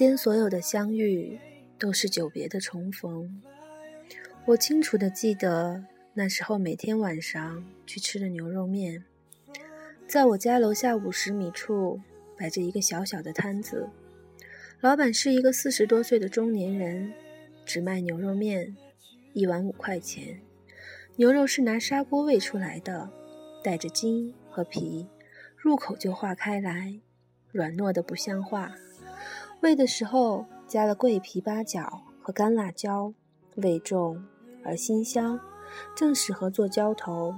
间所有的相遇，都是久别的重逢。我清楚的记得，那时候每天晚上去吃的牛肉面，在我家楼下五十米处摆着一个小小的摊子，老板是一个四十多岁的中年人，只卖牛肉面，一碗五块钱。牛肉是拿砂锅煨出来的，带着筋和皮，入口就化开来，软糯的不像话。煨的时候加了桂皮、八角和干辣椒，味重而辛香，正适合做浇头。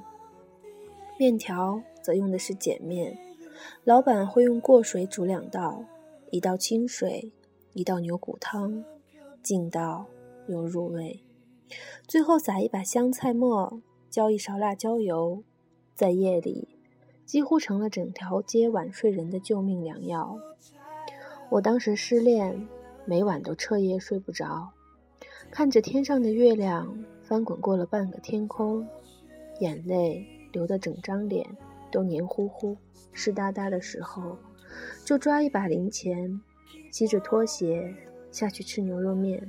面条则用的是碱面，老板会用过水煮两道，一道清水，一道牛骨汤，劲道又入味。最后撒一把香菜末，浇一勺辣椒油，在夜里几乎成了整条街晚睡人的救命良药。我当时失恋，每晚都彻夜睡不着，看着天上的月亮翻滚过了半个天空，眼泪流得整张脸都黏糊糊、湿哒哒的时候，就抓一把零钱，吸着拖鞋下去吃牛肉面，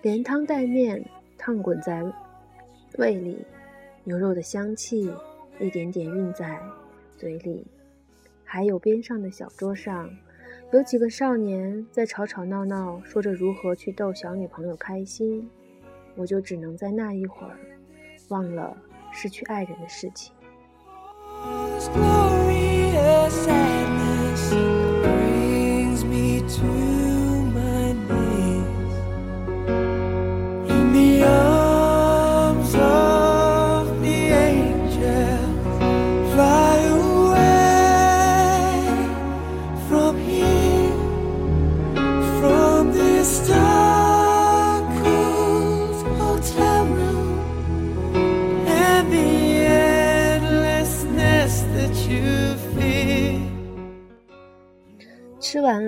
连汤带面烫滚在胃里，牛肉的香气一点点晕在嘴里，还有边上的小桌上。有几个少年在吵吵闹闹，说着如何去逗小女朋友开心，我就只能在那一会儿，忘了失去爱人的事情。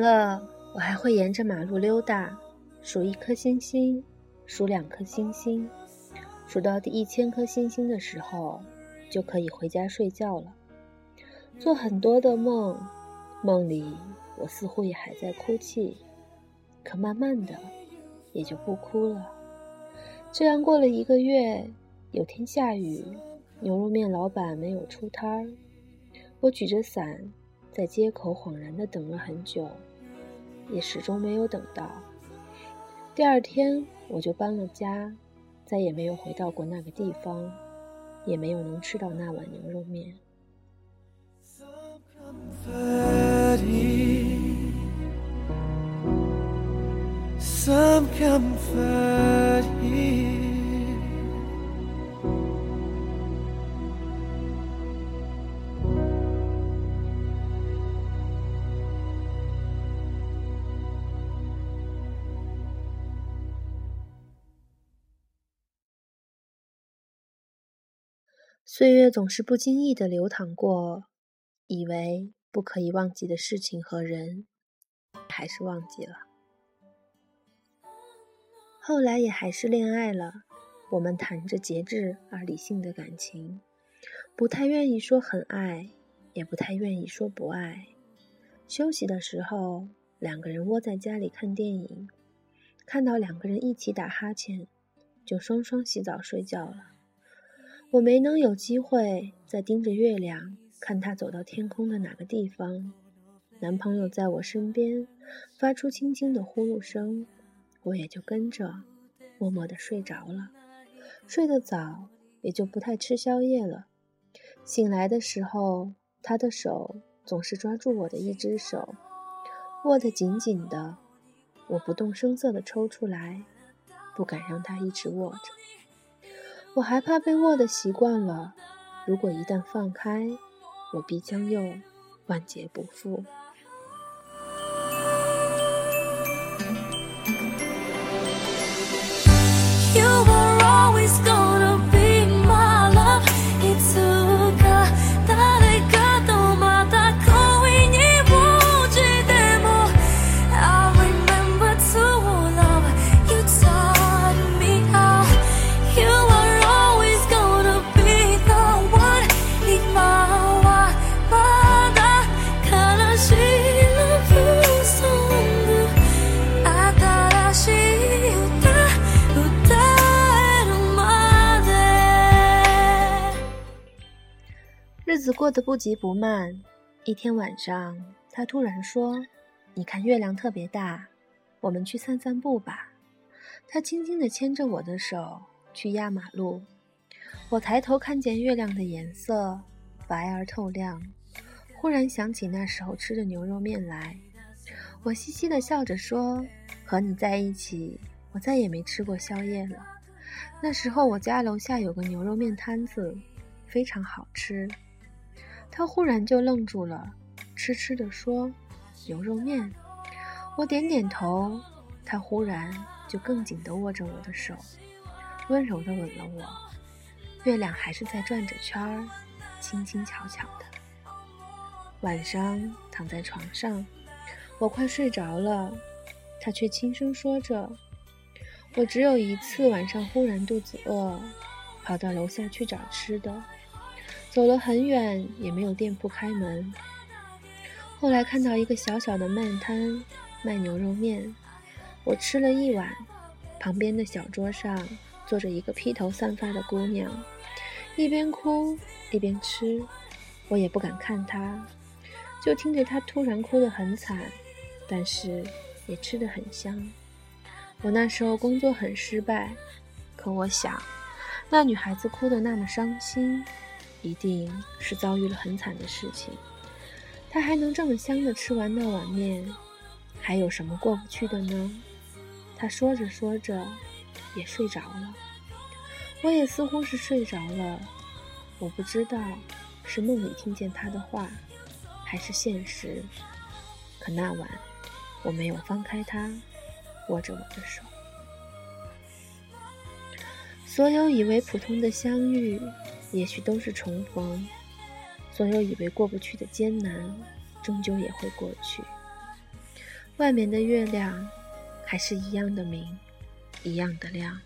了，我还会沿着马路溜达，数一颗星星，数两颗星星，数到第一千颗星星的时候，就可以回家睡觉了。做很多的梦，梦里我似乎也还在哭泣，可慢慢的也就不哭了。这样过了一个月，有天下雨，牛肉面老板没有出摊儿，我举着伞在街口恍然的等了很久，也始终没有等到。第二天我就搬了家，再也没有回到过那个地方，也没有能吃到那碗牛肉面。岁月总是不经意的流淌过，以为不可以忘记的事情和人，还是忘记了。后来也还是恋爱了，我们谈着节制而理性的感情，不太愿意说很爱，也不太愿意说不爱。休息的时候，两个人窝在家里看电影，看到两个人一起打哈欠，就双双洗澡睡觉了。我没能有机会再盯着月亮看他走到天空的哪个地方。男朋友在我身边发出轻轻的呼噜声，我也就跟着默默地睡着了。睡得早，也就不太吃宵夜了，醒来的时候，他的手总是抓住我的一只手，握得紧紧的。我不动声色地抽出来，不敢让他一直握着。我害怕被握的习惯了，如果一旦放开，我必将又万劫不复。日子过得不急不慢。一天晚上，他突然说：“你看月亮特别大，我们去散散步吧。”他轻轻地牵着我的手去压马路。我抬头看见月亮的颜色白而透亮，忽然想起那时候吃的牛肉面来。我嘻嘻地笑着说：“和你在一起，我再也没吃过宵夜了。那时候我家楼下有个牛肉面摊子，非常好吃。”他忽然就愣住了，痴痴地说：“牛肉面。”我点点头，他忽然就更紧地握着我的手，温柔地吻了我。月亮还是在转着圈儿，轻轻巧巧的。晚上躺在床上，我快睡着了，他却轻声说着：“我只有一次晚上忽然肚子饿，跑到楼下去找吃的。”走了很远，也没有店铺开门。后来看到一个小小的面摊，卖牛肉面。我吃了一碗，旁边的小桌上坐着一个披头散发的姑娘，一边哭一边吃。我也不敢看她，就听着她突然哭得很惨，但是也吃得很香。我那时候工作很失败，可我想，那女孩子哭得那么伤心。一定是遭遇了很惨的事情，他还能这么香的吃完那碗面，还有什么过不去的呢？他说着说着，也睡着了，我也似乎是睡着了。我不知道是梦里听见他的话，还是现实。可那晚，我没有放开他，握着我的手。所有以为普通的相遇。也许都是重逢，所有以为过不去的艰难，终究也会过去。外面的月亮还是一样的明，一样的亮。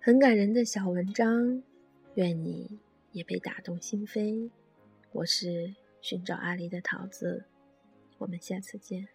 很感人的小文章，愿你也被打动心扉。我是。寻找阿狸的桃子，我们下次见。